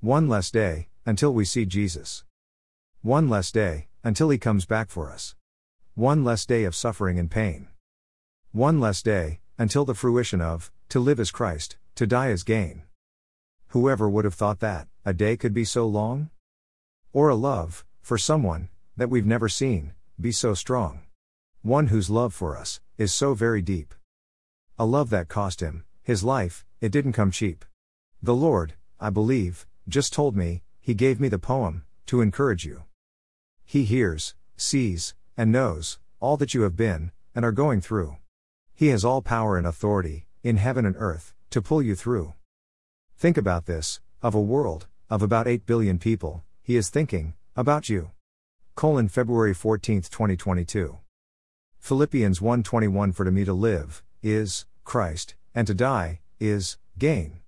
One less day, until we see Jesus. One less day, until he comes back for us. One less day of suffering and pain. One less day, until the fruition of, to live as Christ, to die as gain. Whoever would have thought that, a day could be so long? Or a love, for someone, that we've never seen, be so strong. One whose love for us, is so very deep. A love that cost him, his life, it didn't come cheap. The Lord, I believe, just told me, He gave me the poem, to encourage you. He hears, sees, and knows, all that you have been, and are going through. He has all power and authority, in heaven and earth, to pull you through. Think about this of a world, of about 8 billion people, He is thinking, about you. Colon February 14, 2022. Philippians 1:21 For to me to live is Christ, and to die is gain.